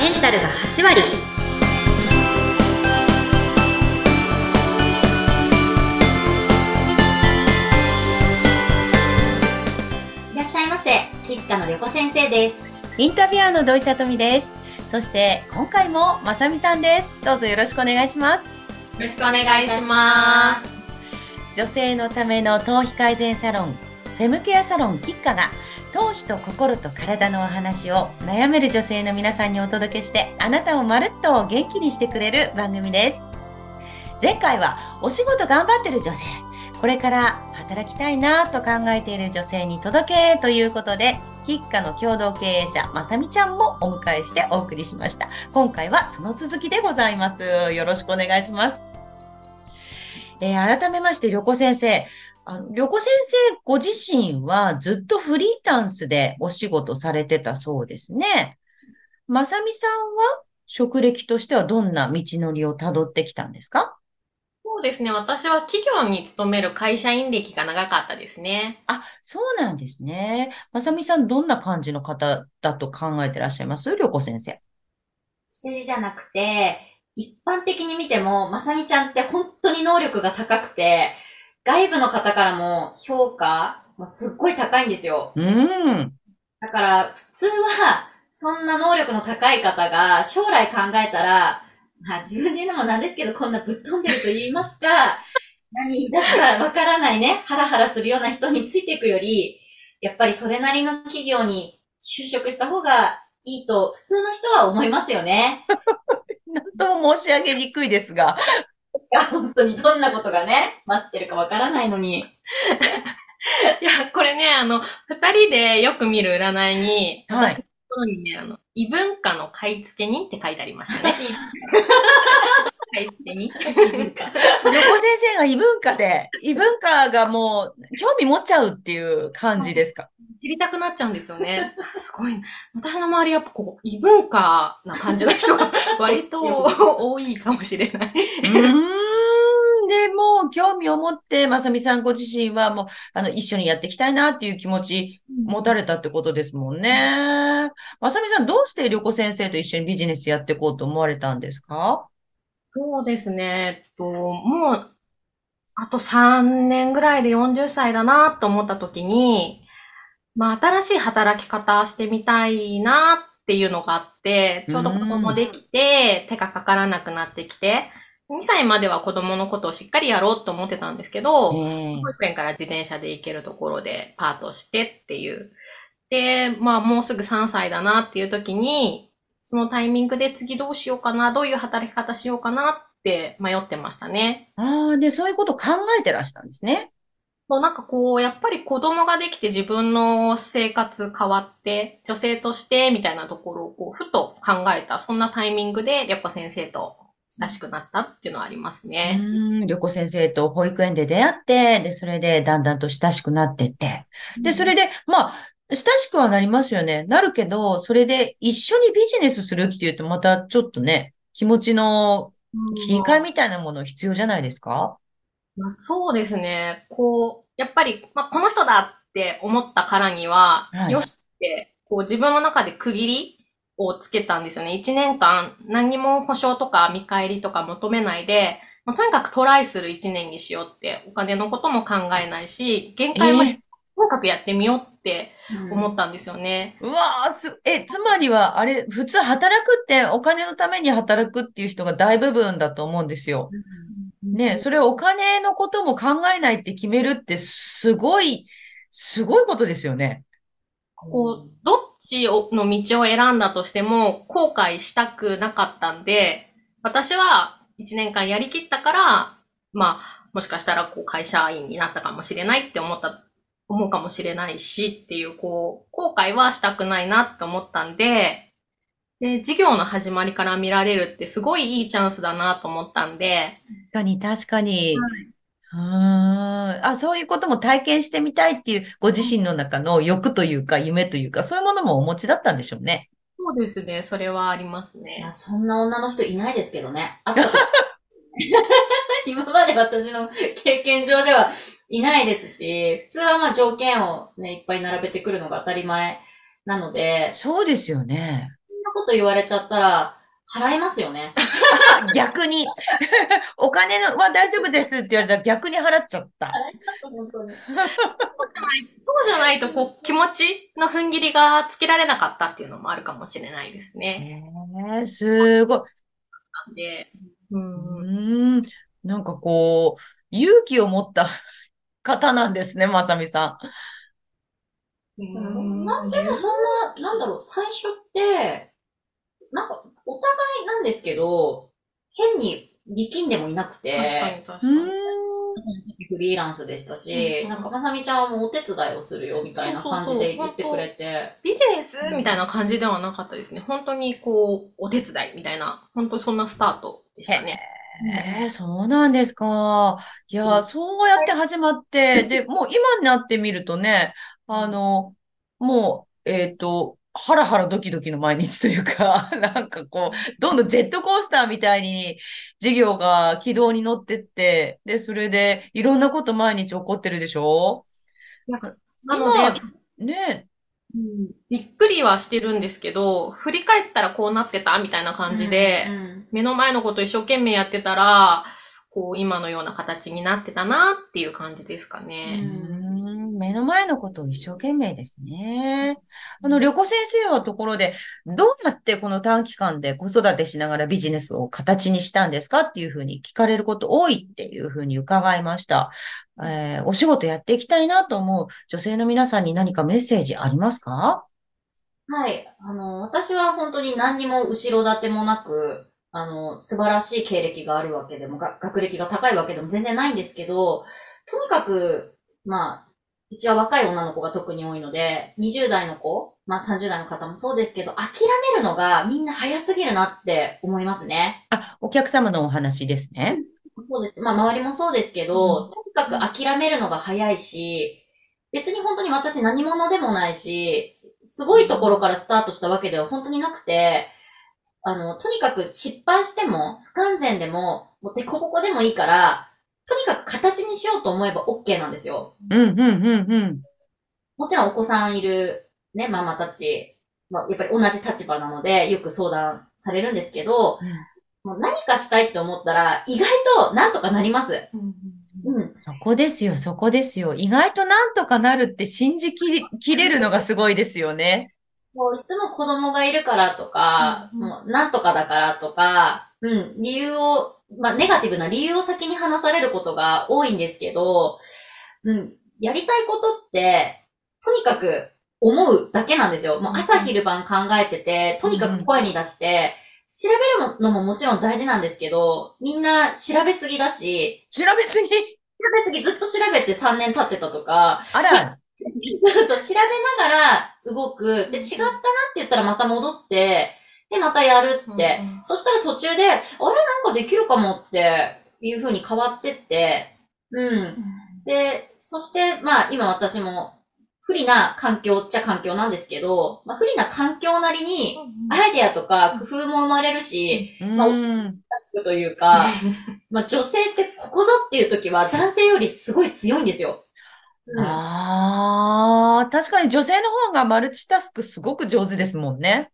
メンタルが8割いらっしゃいませ吉川の旅子先生ですインタビュアーの土井さとみです。そして今回もまさみさんです。どうぞよろしくお願いします。よろしくお願いします女性のための頭皮改善サロン、フェムケアサロンキッカが頭皮と心と体のお話を悩める女性の皆さんにお届けしてあなたをまるっと元気にしてくれる番組です。前回はお仕事頑張ってる女性、これから働きたいなと考えている女性に届けということで、キッカの共同経営者、まさみちゃんもお迎えしてお送りしました。今回はその続きでございます。よろしくお願いします。えー改めまして、旅子先生。あの旅子先生ご自身はずっとフリーランスでお仕事されてたそうですね。まさみさんは職歴としてはどんな道のりをたどってきたんですか？そうですね。私は企業に勤める会社員歴が長かったですね。あ、そうなんですね。まさみさんどんな感じの方だと考えてらっしゃいます？旅子先生。政治じゃなくて一般的に見てもまさみちゃんって本当に能力が高くて外部の方からも評価もすっごい高いんですようーん。だから、普通は、そんな能力の高い方が、将来考えたら、まあ、自分で言うのもなんですけど、こんなぶっ飛んでると言いますか、何言い出すかわからないね、ハラハラするような人についていくより、やっぱりそれなりの企業に就職した方がいいと、普通の人は思いますよね。なんとも申し上げにくいですが。いや、本当にどんなことがね、待ってるかわからないのに。いや、これね、あの、二人でよく見る占いに、はい私のところにね、あの、異文化の買い付け人って書いてありましたね。私、買い付け人異文化。旅子先生が異文化で、異文化がもう興味持っちゃうっていう感じですか？知りたくなっちゃうんですよね。あすごい。私の周りやっぱこう、異文化な感じの人が 割と多いかもしれない。うーん。で、もう興味を持って、まさみさんご自身はもう、あの、一緒にやっていきたいなっていう気持ち持たれたってことですもんね。まさみさん、どうして旅子先生と一緒にビジネスやっていこうと思われたんですか？そうですね。えっと、もう、あと3年ぐらいで40歳だなと思った時に、まあ、新しい働き方してみたいなっていうのがあって、ちょうど子供できて、手がかからなくなってきて、2歳までは子供のことをしっかりやろうと思ってたんですけど、ええ保育園から自転車で行けるところでパートしてっていう。で、まあもうすぐ3歳だなっていう時に、そのタイミングで次どうしようかな、どういう働き方しようかなって迷ってましたね。ああ、で、そういうことを考えてらしたんですね。そうなんかこう、やっぱり子供ができて自分の生活変わって、女性としてみたいなところをこう、ふと考えた、そんなタイミングで、やっぱ先生と親しくなったっていうのはありますうね。ーん、旅子先生と保育園で出会って、で、それでだんだんと親しくなってって。で、それで、まあ、親しくはなりますよね。なるけど、それで一緒にビジネスするっていうと、またちょっとね、気持ちの切り替えみたいなもの必要じゃないですか？まあ、そうですね。こう、やっぱり、まあ、この人だって思ったからには、はいよしって、こう自分の中で区切りをつけたんですよね。一年間何にも保証とか見返りとか求めないで、まあ、とにかくトライする一年にしようって、お金のことも考えないし、限界までえとにかくやってみようってうん思ったんですよね。うわーす、え、つまりは、あれ、普通働くってお金のために働くっていう人が大部分だと思うんですよ。ね、それお金のことも考えないって決めるってすごい、すごいことですよね。こう、どっちの道を選んだとしても、後悔したくなかったんで、私は一年間やりきったから、まあ、もしかしたらこう会社員になったかもしれないって思った、思うかもしれないしっていう、こう、後悔はしたくないなって思ったんで、で、事業の始まりから見られるってすごいいいチャンスだなと思ったんで、確かに、確かに。うーん。あ、そういうことも体験してみたいっていうご自身の中の欲というか夢というか、そういうものもお持ちだったんでしょうね。そうですね、それはありますいねや、。そんな女の人いないですけどね。今まで私の経験上ではいないですし、普通はまあ条件をね、いっぱい並べてくるのが当たり前なので、そうですよね。なこと言われちゃったら、払いますよね。逆に、お金のは大丈夫ですって言われたら逆に払っちゃった。払います、本当に。そうじゃない、そうじゃないと、こう、気持ちの踏ん切りがつけられなかったっていうのもあるかもしれないですね。えー、すごい。なんで、う。うん。なんかこう、勇気を持った方なんですね、まさみさうんなんでもそんな、なんだろう、最初って、ですけど、変に力んでもいなくて、確かに確かに。その時フリーランスでしたし、うんなんか、まさみちゃんはもうお手伝いをするよ、みたいな感じで言ってくれて、ビジネスみたいな感じではなかったですね。本当にこう、お手伝いみたいな、本当にそんなスタートでしたね。えー、そうなんですか。いや、そうやって始まって、で、もう今になってみるとね、あの、もう、えっと、ハラハラドキドキの毎日というか、なんかこう、どんどんジェットコースターみたいに事業が軌道に乗ってって、で、それでいろんなこと毎日起こってるでしょ？なので、今、ね、うんびっくりはしてるんですけど、振り返ったらこうなってたみたいな感じで、うん目の前のこと一生懸命やってたら、こう、今のような形になってたなっていう感じですかうね。ん目の前のことを一生懸命ですね。あの、旅行先生はところで、どうやってこの短期間で子育てしながらビジネスを形にしたんですかっていうふうに聞かれること多いっていうふうに伺いました。えーお仕事やっていきたいなと思う女性の皆さんに何かメッセージありますか？はい。あの、私は本当に何にも後ろ盾もなく、あの、素晴らしい経歴があるわけでも、が学歴が高いわけでも全然ないんですけど、とにかく、まあ、うちは若い女の子が特に多いので、20代の子、まあ30代の方もそうですけど、諦めるのがみんな早すぎるなって思いますね。あ、お客様のお話ですね。そうです。まあ周りもそうですけど、とにかく諦めるのが早いし、別に本当に私何者でもないし、すすごいところからスタートしたわけでは本当になくて、あの、とにかく失敗しても、不完全でも、もうデコボコでもいいから、とにかく形にしようと思えば OK なんですよ。うん、うん、うん、うん。もちろんお子さんいるね、ママたち、まあ、やっぱり同じ立場なので、よく相談されるんですけど、もう何かしたいって思ったら、意外となんとかなります。うん。そこですよ、そこですよ。意外となんとかなるって信じきれるのがすごいですよね。もういつも子供がいるからとか、うんうんもうなんとかだからとか、うん、理由を、まあ、ネガティブな理由を先に話されることが多いんですけど、うん、やりたいことって、とにかく思うだけなんですよ。もう朝昼晩考えてて、とにかく声に出して、調べるのももちろん大事なんですけど、みんな調べすぎだし、調べすぎ？調べすぎずっと調べて3年経ってたとか、あら、そ うそう、調べながら動く。で、違ったなって言ったらまた戻って、で、またやるって。うんうんそしたら途中で、あれ？なんかできるかもっていう風に変わってって、うん。で、そして、まあ、今私も不利な環境っちゃ環境なんですけど、まあ、不利な環境なりに、アイデアとか工夫も生まれるし、まあおしうんつくというか、まあ、女性ってここぞっていう時は男性よりすごい強いんですよ。うんああ、確かに女性の方がマルチタスクすごく上手ですもんね。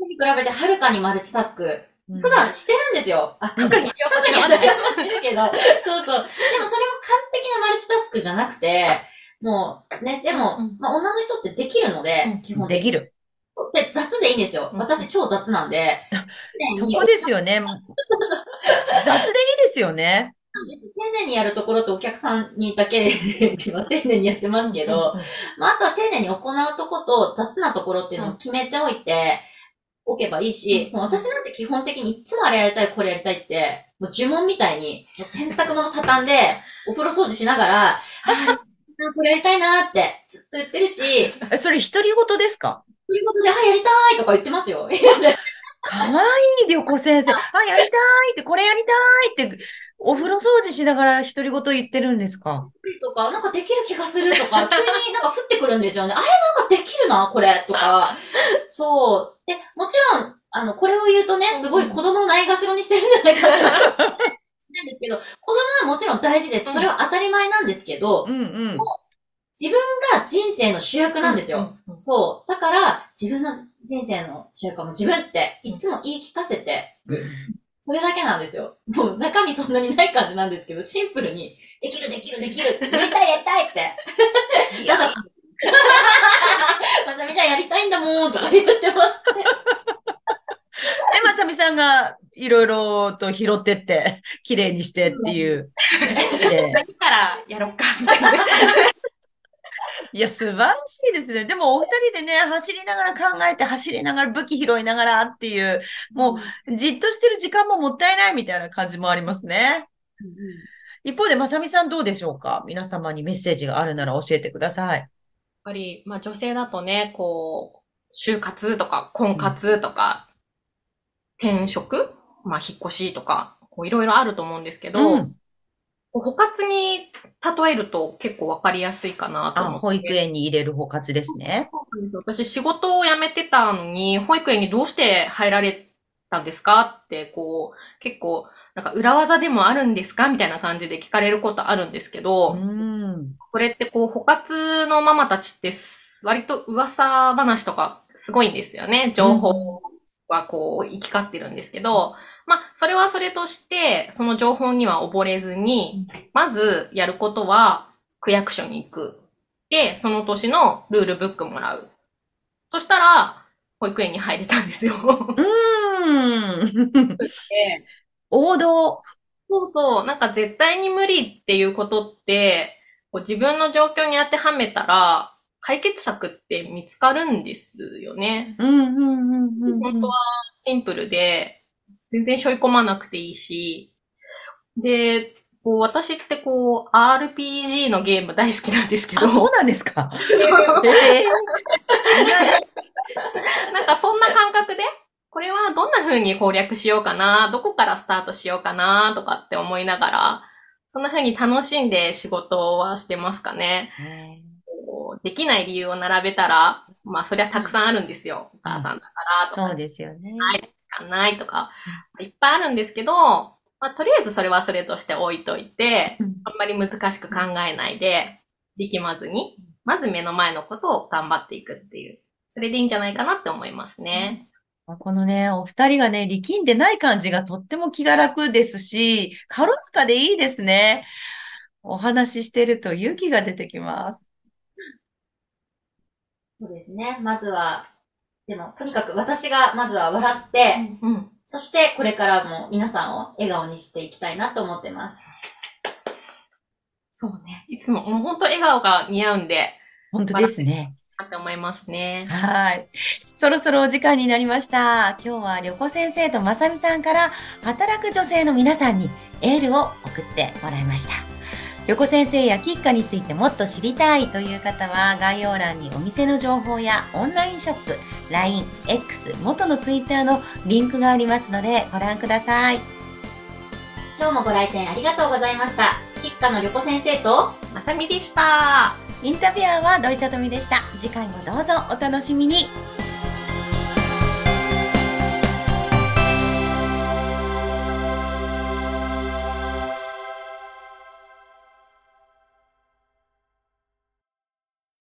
に比べてはるかにマルチタスク。うん普段してるんですよ。あ、特に、特に私はしてるけど。そうそう。でもそれも完璧なマルチタスクじゃなくて、もう、ね、でも、うんまあ女の人ってできるので、うん基本。できる。で、雑でいいんですよ。うん私超雑なんで。そこですよね。雑でいいですよね。丁寧にやるところとお客さんにだけ 丁寧にやってますけど、まあ、あとは丁寧に行うとこと雑なところっていうのを決めておいておけばいいし、うんもう私なんて基本的にいつもあれやりたい、これやりたいって、もう呪文みたいに洗濯物畳んで、お風呂掃除しながら、あ あ、これやりたいなーってずっと言ってるし、えそれ独り言ですか？ということで、あ、やりたいとか言ってますよ。かわいい旅行先生。あ、やりたいって、これやりたいって、お風呂掃除しながら独り言言ってるんですか？とか、なんかできる気がするとか、急になんか降ってくるんですよね。あれなんかできるな、これとか。そう。で、もちろん、あの、これを言うとね、すごい子供をないがしろにしてるんじゃないかって。なんですけど、子供はもちろん大事です。それは当たり前なんですけど、うんうん。自分が人生の主役なんですよ。うんうんそう。だから、自分の人生の主役はもう自分っていつも言い聞かせて、それだけなんですよ。もう中身そんなにない感じなんですけど、シンプルに、できるできるできる、やりたいやりたいって。だから、まさみちゃんやりたいんだもんとか言ってますね。で、まさみさんがいろいろと拾ってって、綺麗にしてっていう。で何からやろっか、みたいなね。いや、素晴らしいですね。でも、お二人でね、走りながら考えて、走りながら武器拾いながらっていう、もう、じっとしてる時間ももったいないみたいな感じもありますね。一方で、まさみさんどうでしょうか？皆様にメッセージがあるなら教えてください。やっぱり、まあ女性だとね、こう、就活とか婚活とか、転職？まあ引っ越しとか、こういろいろあると思うんですけど、うん。こう補活に例えると結構わかりやすいかなとあ、思って。保育園に入れる補活ですね。そうなんですよ私仕事を辞めてたのに、保育園にどうして入られたんですかって、こう、結構、なんか裏技でもあるんですかみたいな感じで聞かれることあるんですけど、うん。これってこう、補活のママたちってす、割と噂話とかすごいんですよね。情報はこう、行き交ってるんですけど、まあ、それはそれとして、その情報には溺れずに、まずやることは、区役所に行く。で、その年のルールブックもらう。そしたら、保育園に入れたんですよ。うん。王道。そうそう。なんか絶対に無理っていうことって、こう自分の状況に当てはめたら、解決策って見つかるんですよね。うん、うん、うん、うん。本当はシンプルで、全然背負い込まなくていいし、で、こう私ってこう RPG のゲーム大好きなんですけど、あ、そうなんですか？なんかそんな感覚で、これはどんな風に攻略しようかな、どこからスタートしようかな、とかって思いながら、そんな風に楽しんで仕事はしてますかね。できない理由を並べたら、まあそりゃたくさんあるんですよ。お母さんだからとか、そうですよね。はい、時間ないとか、いっぱいあるんですけど、まあとりあえずそれはそれとして置いといて、うんあんまり難しく考えないで、力まずに、まず目の前のことを頑張っていくっていう。それでいいんじゃないかなって思いますね。このね、お二人がね、力んでない感じがとっても気が楽ですし、軽やかでいいですね。お話ししてると勇気が出てきます。そうですね。まずは、でも、とにかく私がまずは笑って、うん。そしてこれからも皆さんを笑顔にしていきたいなと思ってます。そうね。いつも、もう本当笑顔が似合うんで、本当ですね。って思いますね。はい。そろそろお時間になりました。今日は旅子先生とまさみさんから働く女性の皆さんにエールを送ってもらいました。旅子先生やキッカについてもっと知りたいという方は概要欄にお店の情報やオンラインショップ、LINE、X、元の Twitter のリンクがありますのでご覧ください。今日もご来店ありがとうございました。キッカの旅子先生と、まさみでした。インタビュアーは土井さとみでした。次回もどうぞお楽しみに。